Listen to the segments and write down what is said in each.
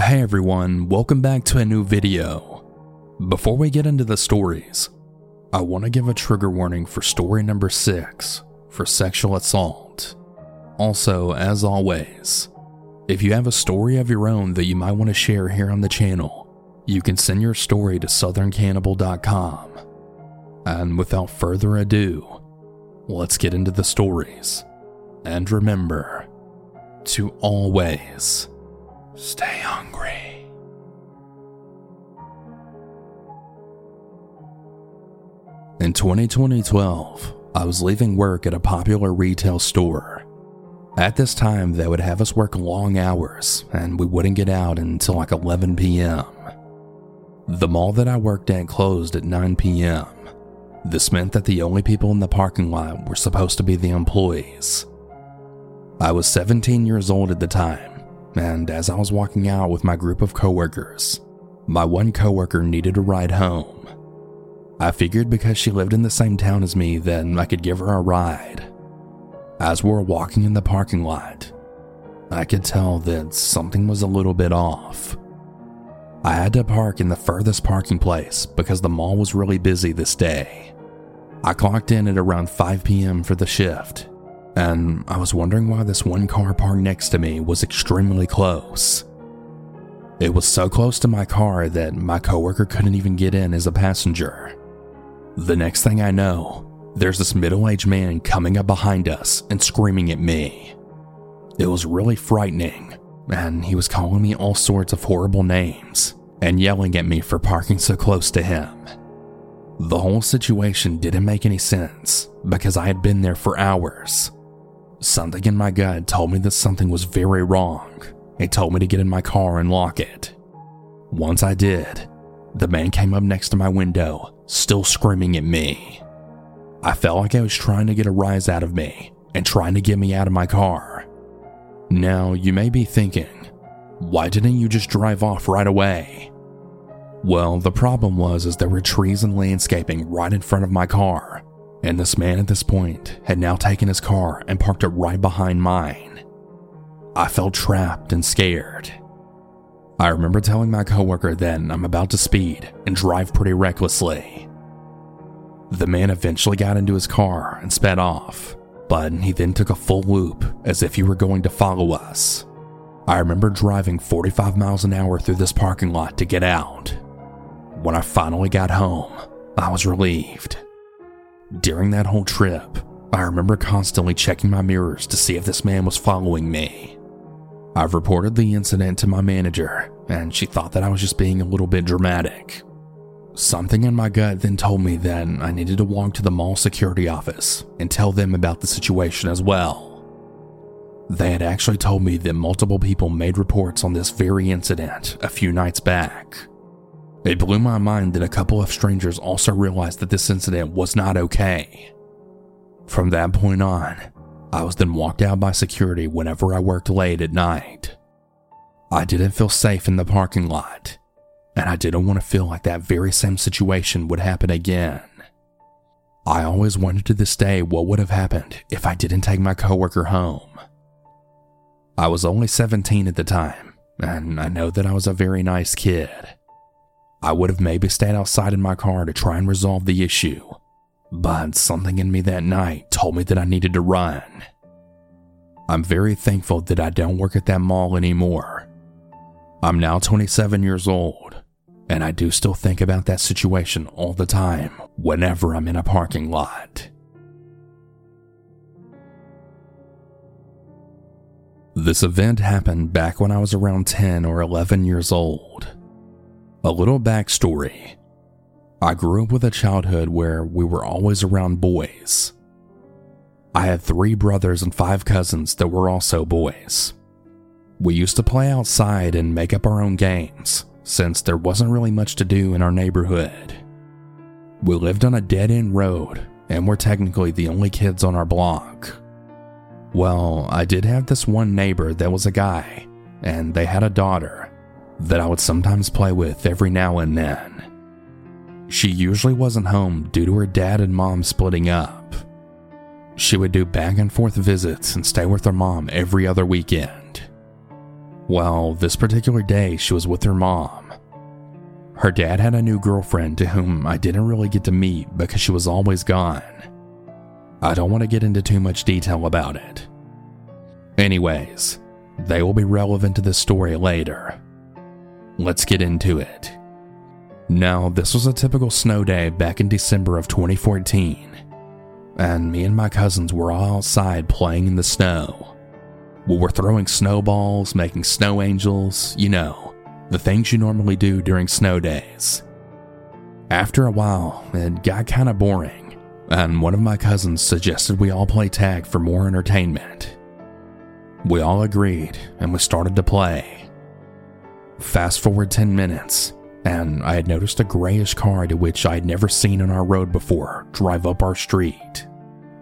Hey everyone, welcome back to a new video. Before we get into the stories, I want to give a trigger warning for story number 6 for sexual assault. Also, as always, if you have a story of your own that you might want to share here on the channel, you can send your story to southerncannibal.com. And without further ado, let's get into the stories. And remember to always stay hungry. In 2012, I was leaving work at a popular retail store. At this time, they would have us work long hours, and we wouldn't get out until like 11 p.m. The mall that I worked at closed at 9 p.m. This meant that the only people in the parking lot were supposed to be the employees. I was 17 years old at the time, and as I was walking out with my group of coworkers, my one coworker needed a ride home. I figured because she lived in the same town as me, then I could give her a ride. As we were walking in the parking lot, I could tell that something was a little bit off. I had to park in the furthest parking place because the mall was really busy this day. I clocked in at around 5 p.m. for the shift, and I was wondering why this one car parked next to me was extremely close. It was so close to my car that my coworker couldn't even get in as a passenger. The next thing I know, there's this middle aged man coming up behind us and screaming at me. It was really frightening, and he was calling me all sorts of horrible names and yelling at me for parking so close to him. The whole situation didn't make any sense because I had been there for hours. Something in my gut told me that something was very wrong. It told me to get in my car and lock it. Once I did, the man came up next to my window, still screaming at me. I felt like I was trying to get a rise out of me and trying to get me out of my car. Now, you may be thinking, why didn't you just drive off right away? Well, the problem was is there were trees and landscaping right in front of my car, and this man at this point had now taken his car and parked it right behind mine. I felt trapped and scared. I remember telling my coworker then I'm about to speed and drive pretty recklessly. The man eventually got into his car and sped off, but he then took a full loop as if he were going to follow us. I remember driving 45 miles an hour through this parking lot to get out. When I finally got home, I was relieved. During that whole trip, I remember constantly checking my mirrors to see if this man was following me. I've reported the incident to my manager, and she thought that I was just being a little bit dramatic. Something in my gut then told me that I needed to walk to the mall security office and tell them about the situation as well. They had actually told me that multiple people made reports on this very incident a few nights back. It blew my mind that a couple of strangers also realized that this incident was not okay. From that point on, I was then walked out by security whenever I worked late at night. I didn't feel safe in the parking lot, and I didn't want to feel like that very same situation would happen again. I always wondered to this day what would have happened if I didn't take my coworker home. I was only 17 at the time, and I know that I was a very nice kid. I would have maybe stayed outside in my car to try and resolve the issue, but something in me that night told me that I needed to run. I'm very thankful that I don't work at that mall anymore. I'm now 27 years old, and I do still think about that situation all the time whenever I'm in a parking lot. This event happened back when I was around 10 or 11 years old. A little backstory I grew up with a childhood where we were always around boys. I had three brothers and five cousins that were also boys. We used to play outside and make up our own games, since there wasn't really much to do in our neighborhood. We lived on a dead end road, and were technically the only kids on our block. Well, I did have this one neighbor that was a guy, and they had a daughter that I would sometimes play with every now and then. She usually wasn't home due to her dad and mom splitting up. She would do back and forth visits and stay with her mom every other weekend. Well, this particular day, she was with her mom. Her dad had a new girlfriend to whom I didn't really get to meet because she was always gone. I don't want to get into too much detail about it. Anyways, they will be relevant to this story later. Let's get into it. Now, this was a typical snow day back in December of 2014, and me and my cousins were all outside playing in the snow. We were throwing snowballs, making snow angels, you know, the things you normally do during snow days. After a while, it got kind of boring, and one of my cousins suggested we all play tag for more entertainment. We all agreed, and we started to play. Fast forward 10 minutes, and I had noticed a grayish car to which I had never seen on our road before drive up our street.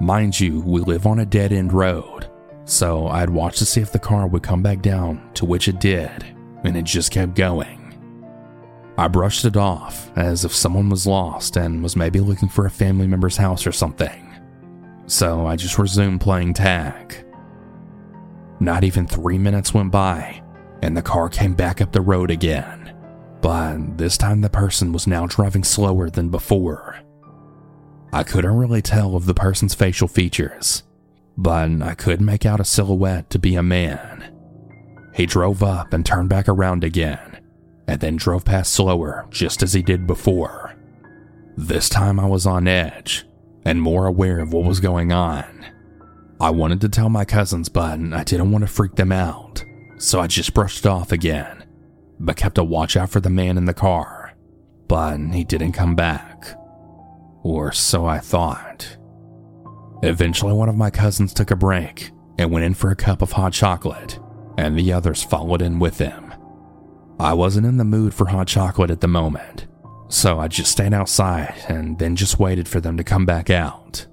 Mind you, we live on a dead end road, so I'd watch to see if the car would come back down, to which it did, and it just kept going. I brushed it off as if someone was lost and was maybe looking for a family member's house or something. So I just resumed playing tag. Not even three minutes went by, and the car came back up the road again but this time the person was now driving slower than before. I couldn't really tell of the person's facial features, but I could make out a silhouette to be a man. He drove up and turned back around again, and then drove past slower just as he did before. This time I was on edge and more aware of what was going on. I wanted to tell my cousins, but I didn't want to freak them out, so I just brushed off again but kept a watch out for the man in the car. But he didn't come back. Or so I thought. Eventually, one of my cousins took a break and went in for a cup of hot chocolate, and the others followed in with him. I wasn't in the mood for hot chocolate at the moment, so I just stayed outside and then just waited for them to come back out.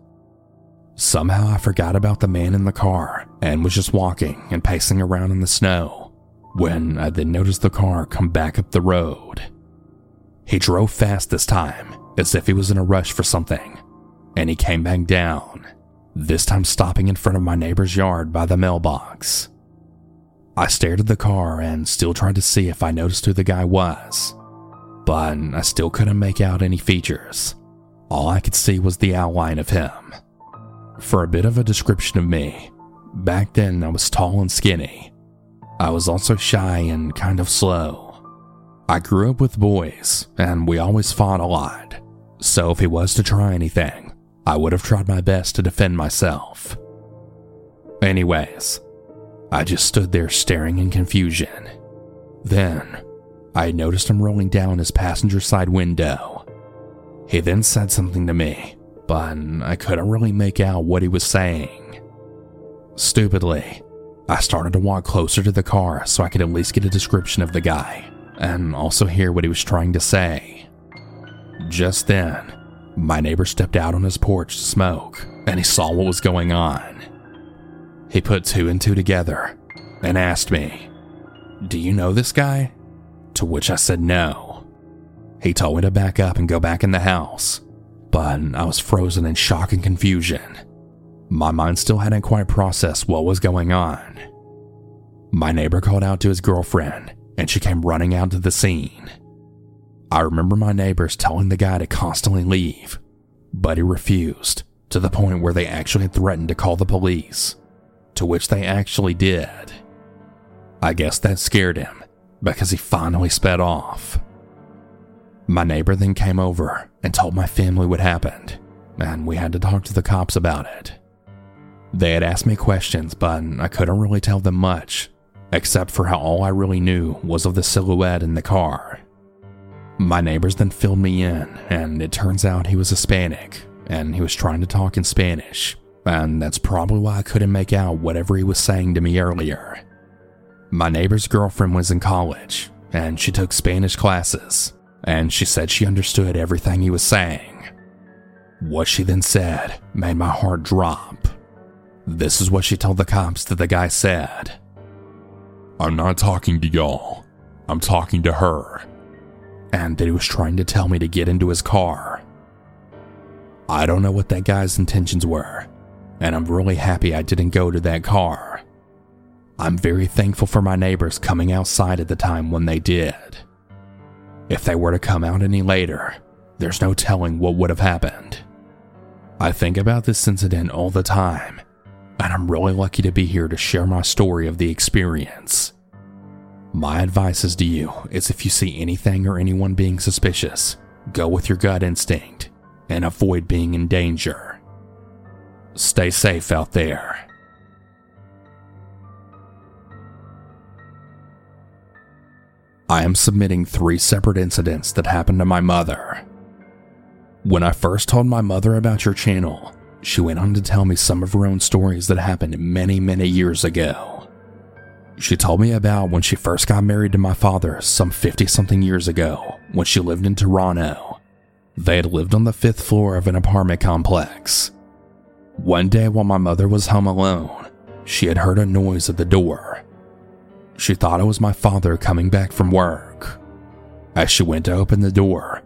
Somehow I forgot about the man in the car and was just walking and pacing around in the snow when I then noticed the car come back up the road. He drove fast this time, as if he was in a rush for something, and he came back down, this time stopping in front of my neighbor's yard by the mailbox. I stared at the car and still tried to see if I noticed who the guy was, but I still couldn't make out any features. All I could see was the outline of him. For a bit of a description of me, back then I was tall and skinny, I was also shy and kind of slow. I grew up with boys, and we always fought a lot, so if he was to try anything, I would have tried my best to defend myself. Anyways, I just stood there staring in confusion. Then, I noticed him rolling down his passenger side window. He then said something to me, but I couldn't really make out what he was saying. Stupidly, I started to walk closer to the car so I could at least get a description of the guy and also hear what he was trying to say. Just then, my neighbor stepped out on his porch to smoke and he saw what was going on. He put two and two together and asked me, Do you know this guy? To which I said no. He told me to back up and go back in the house, but I was frozen in shock and confusion. My mind still hadn't quite processed what was going on. My neighbor called out to his girlfriend, and she came running out to the scene. I remember my neighbors telling the guy to constantly leave, but he refused, to the point where they actually threatened to call the police, to which they actually did. I guess that scared him, because he finally sped off. My neighbor then came over and told my family what happened, and we had to talk to the cops about it. They had asked me questions, but I couldn't really tell them much, except for how all I really knew was of the silhouette in the car. My neighbors then filled me in, and it turns out he was Hispanic, and he was trying to talk in Spanish, and that's probably why I couldn't make out whatever he was saying to me earlier. My neighbor's girlfriend was in college, and she took Spanish classes, and she said she understood everything he was saying. What she then said made my heart drop. This is what she told the cops that the guy said. I'm not talking to y'all. I'm talking to her. And that he was trying to tell me to get into his car. I don't know what that guy's intentions were, and I'm really happy I didn't go to that car. I'm very thankful for my neighbors coming outside at the time when they did. If they were to come out any later, there's no telling what would have happened. I think about this incident all the time, and I'm really lucky to be here to share my story of the experience. My advice is to you is if you see anything or anyone being suspicious, go with your gut instinct and avoid being in danger. Stay safe out there. I am submitting three separate incidents that happened to my mother. When I first told my mother about your channel, she went on to tell me some of her own stories that happened many, many years ago. She told me about when she first got married to my father some 50 something years ago when she lived in Toronto. They had lived on the fifth floor of an apartment complex. One day while my mother was home alone, she had heard a noise at the door she thought it was my father coming back from work. As she went to open the door,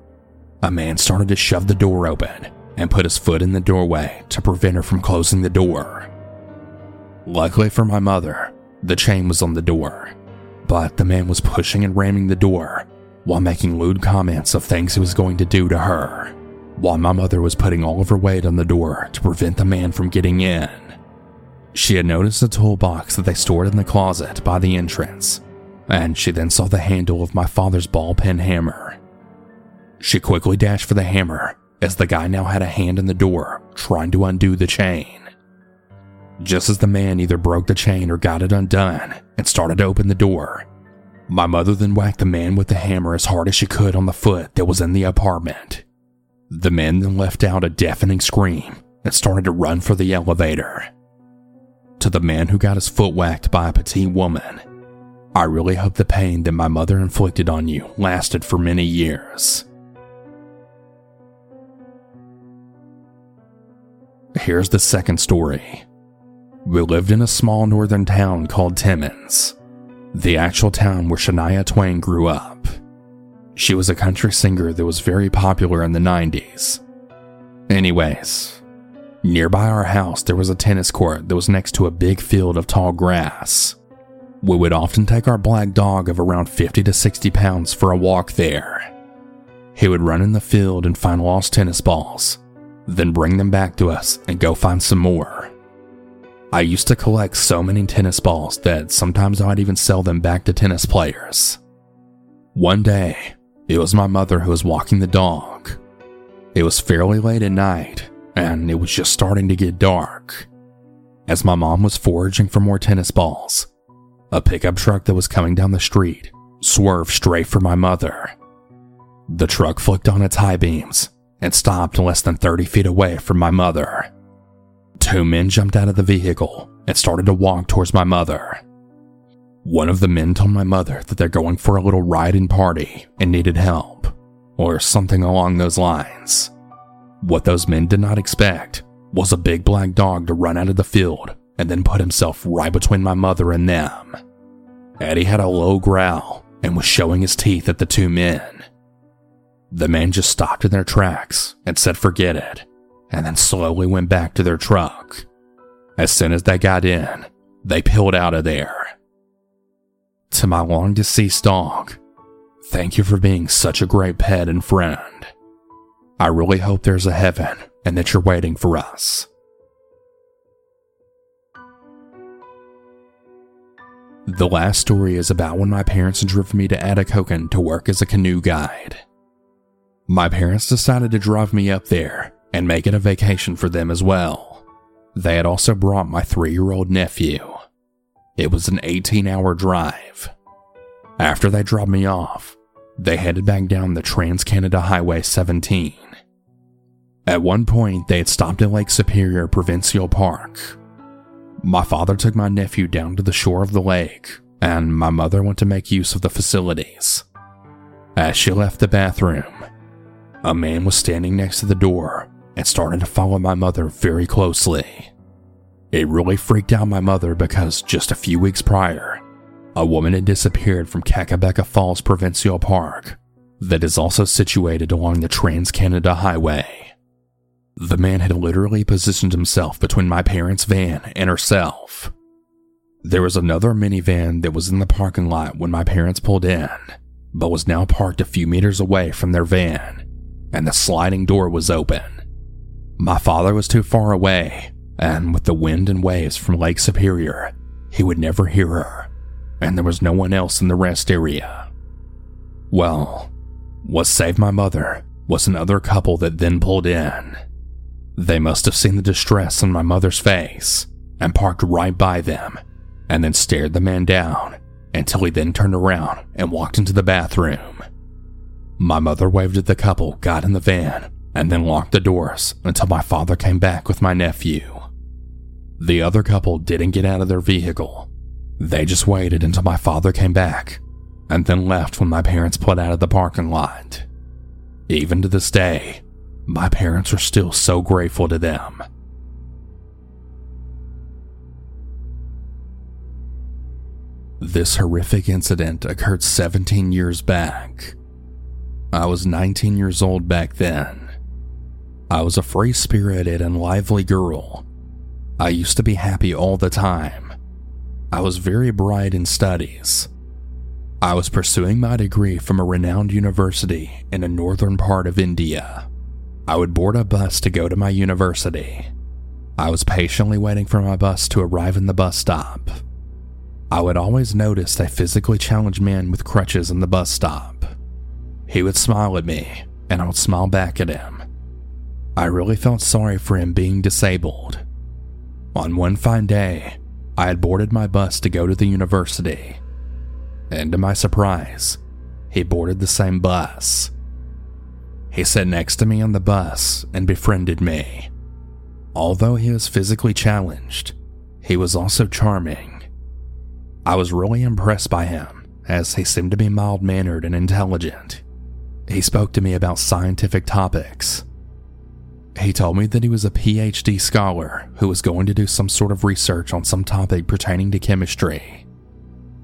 a man started to shove the door open and put his foot in the doorway to prevent her from closing the door. Luckily for my mother, the chain was on the door, but the man was pushing and ramming the door while making lewd comments of things he was going to do to her, while my mother was putting all of her weight on the door to prevent the man from getting in. She had noticed a toolbox that they stored in the closet by the entrance, and she then saw the handle of my father's ball peen hammer. She quickly dashed for the hammer as the guy now had a hand in the door trying to undo the chain. Just as the man either broke the chain or got it undone and started to open the door, my mother then whacked the man with the hammer as hard as she could on the foot that was in the apartment. The man then left out a deafening scream and started to run for the elevator to the man who got his foot whacked by a petite woman. I really hope the pain that my mother inflicted on you lasted for many years. Here's the second story. We lived in a small northern town called Timmins, the actual town where Shania Twain grew up. She was a country singer that was very popular in the 90s. Anyways, Nearby our house, there was a tennis court that was next to a big field of tall grass. We would often take our black dog of around 50 to 60 pounds for a walk there. He would run in the field and find lost tennis balls, then bring them back to us and go find some more. I used to collect so many tennis balls that sometimes I'd even sell them back to tennis players. One day, it was my mother who was walking the dog. It was fairly late at night, and it was just starting to get dark. As my mom was foraging for more tennis balls, a pickup truck that was coming down the street swerved straight for my mother. The truck flicked on its high beams and stopped less than 30 feet away from my mother. Two men jumped out of the vehicle and started to walk towards my mother. One of the men told my mother that they're going for a little ride and party and needed help, or something along those lines. What those men did not expect was a big black dog to run out of the field and then put himself right between my mother and them. Eddie had a low growl and was showing his teeth at the two men. The men just stopped in their tracks and said forget it, and then slowly went back to their truck. As soon as they got in, they peeled out of there. To my long deceased dog, thank you for being such a great pet and friend. I really hope there's a heaven and that you're waiting for us. The last story is about when my parents drove me to Atikokan to work as a canoe guide. My parents decided to drive me up there and make it a vacation for them as well. They had also brought my three year old nephew. It was an 18 hour drive. After they dropped me off, they headed back down the Trans Canada Highway 17. At one point, they had stopped at Lake Superior Provincial Park. My father took my nephew down to the shore of the lake, and my mother went to make use of the facilities. As she left the bathroom, a man was standing next to the door and started to follow my mother very closely. It really freaked out my mother because just a few weeks prior, a woman had disappeared from Kakabeka Falls Provincial Park that is also situated along the Trans Canada Highway. The man had literally positioned himself between my parents' van and herself. There was another minivan that was in the parking lot when my parents pulled in, but was now parked a few meters away from their van, and the sliding door was open. My father was too far away, and with the wind and waves from Lake Superior, he would never hear her, and there was no one else in the rest area. Well, what saved my mother was another couple that then pulled in. They must have seen the distress on my mother's face and parked right by them, and then stared the man down until he then turned around and walked into the bathroom. My mother waved at the couple, got in the van, and then locked the doors until my father came back with my nephew. The other couple didn't get out of their vehicle. They just waited until my father came back and then left when my parents pulled out of the parking lot. Even to this day, my parents are still so grateful to them. This horrific incident occurred 17 years back. I was 19 years old back then. I was a free spirited and lively girl. I used to be happy all the time. I was very bright in studies. I was pursuing my degree from a renowned university in a northern part of India. I would board a bus to go to my university. I was patiently waiting for my bus to arrive in the bus stop. I would always notice a physically challenged man with crutches in the bus stop. He would smile at me, and I would smile back at him. I really felt sorry for him being disabled. On one fine day, I had boarded my bus to go to the university, and to my surprise, he boarded the same bus. He sat next to me on the bus and befriended me. Although he was physically challenged, he was also charming. I was really impressed by him, as he seemed to be mild mannered and intelligent. He spoke to me about scientific topics. He told me that he was a PhD scholar who was going to do some sort of research on some topic pertaining to chemistry.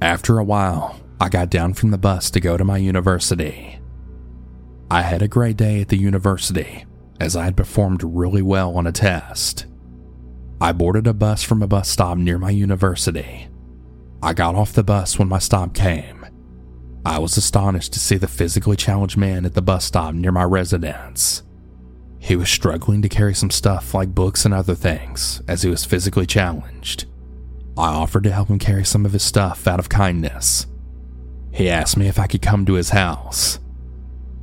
After a while, I got down from the bus to go to my university. I had a great day at the university as I had performed really well on a test. I boarded a bus from a bus stop near my university. I got off the bus when my stop came. I was astonished to see the physically challenged man at the bus stop near my residence. He was struggling to carry some stuff like books and other things as he was physically challenged. I offered to help him carry some of his stuff out of kindness. He asked me if I could come to his house.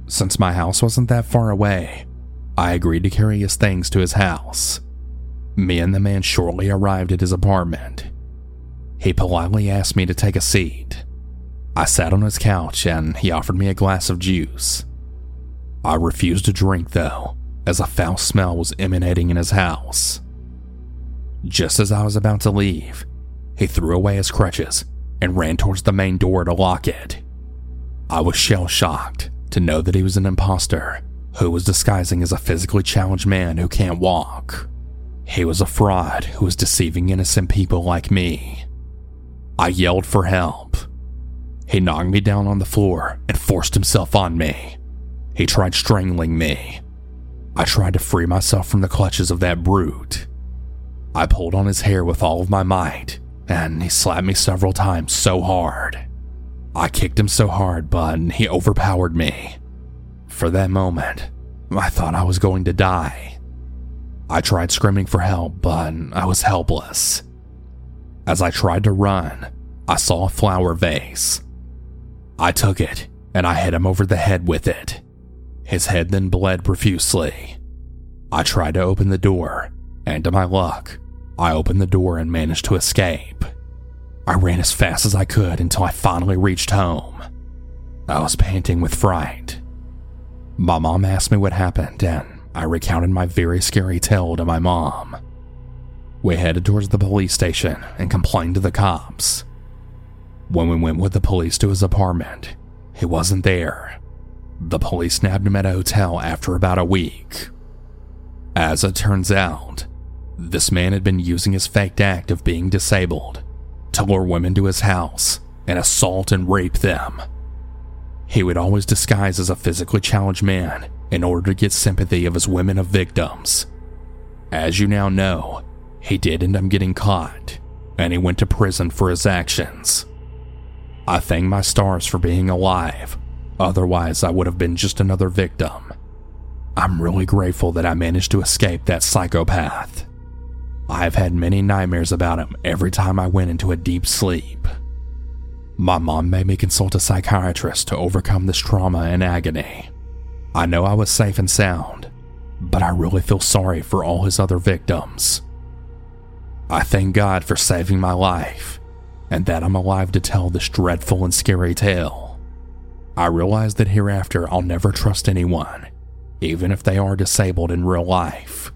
Since my house wasn't that far away, I agreed to carry his things to his house. Me and the man shortly arrived at his apartment. He politely asked me to take a seat. I sat on his couch and he offered me a glass of juice. I refused to drink though, as a foul smell was emanating in his house. Just as I was about to leave, he threw away his crutches and ran towards the main door to lock it. I was shell shocked to know that he was an impostor who was disguising as a physically challenged man who can't walk. He was a fraud who was deceiving innocent people like me. I yelled for help. He knocked me down on the floor and forced himself on me. He tried strangling me. I tried to free myself from the clutches of that brute. I pulled on his hair with all of my might, and he slapped me several times so hard. I kicked him so hard, but he overpowered me. For that moment, I thought I was going to die. I tried screaming for help, but I was helpless. As I tried to run, I saw a flower vase. I took it and I hit him over the head with it. His head then bled profusely. I tried to open the door, and to my luck, I opened the door and managed to escape. I ran as fast as I could until I finally reached home. I was panting with fright. My mom asked me what happened, and I recounted my very scary tale to my mom. We headed towards the police station and complained to the cops. When we went with the police to his apartment, he wasn't there. The police nabbed him at a hotel after about a week. As it turns out, this man had been using his faked act of being disabled to lure women to his house and assault and rape them. He would always disguise as a physically challenged man in order to get sympathy of his women of victims. As you now know, he did end up getting caught, and he went to prison for his actions. I thank my stars for being alive, otherwise, I would have been just another victim. I'm really grateful that I managed to escape that psychopath. I've had many nightmares about him every time I went into a deep sleep. My mom made me consult a psychiatrist to overcome this trauma and agony. I know I was safe and sound, but I really feel sorry for all his other victims. I thank God for saving my life and that I'm alive to tell this dreadful and scary tale. I realize that hereafter I'll never trust anyone, even if they are disabled in real life.